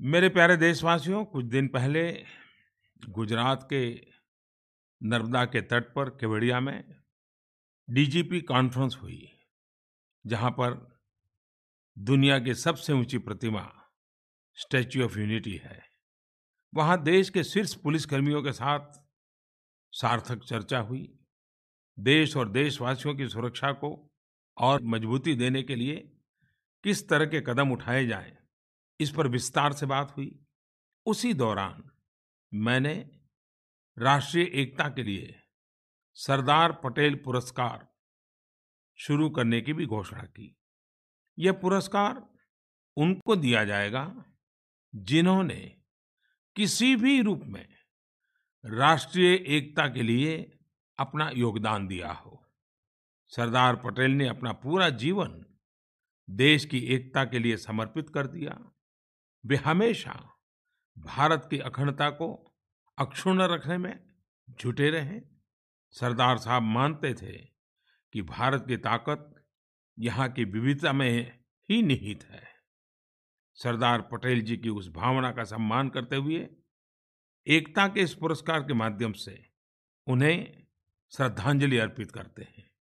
मेरे प्यारे देशवासियों, कुछ दिन पहले गुजरात के नर्मदा के तट पर केवड़िया में डीजीपी कॉन्फ्रेंस हुई, जहाँ पर दुनिया की सबसे ऊँची प्रतिमा, स्टैच्यू ऑफ़ यूनिटी है। वहाँ देश के शीर्ष पुलिसकर्मियों के साथ सार्थक चर्चा हुई। देश और देशवासियों की सुरक्षा को और मजबूती देने के लिए किस तरह के कदम उठाए जाएँ इस पर विस्तार से बात हुई। उसी दौरान मैंने राष्ट्रीय एकता के लिए सरदार पटेल पुरस्कार शुरू करने की भी घोषणा की। यह पुरस्कार उनको दिया जाएगा जिन्होंने किसी भी रूप में राष्ट्रीय एकता के लिए अपना योगदान दिया हो। सरदार पटेल ने अपना पूरा जीवन देश की एकता के लिए समर्पित कर दिया। वे हमेशा भारत की अखंडता को अक्षुण्ण रखने में जुटे रहे। सरदार साहब मानते थे कि भारत की ताकत यहाँ की विविधता में ही निहित है। सरदार पटेल जी की उस भावना का सम्मान करते हुए एकता के इस पुरस्कार के माध्यम से उन्हें श्रद्धांजलि अर्पित करते हैं।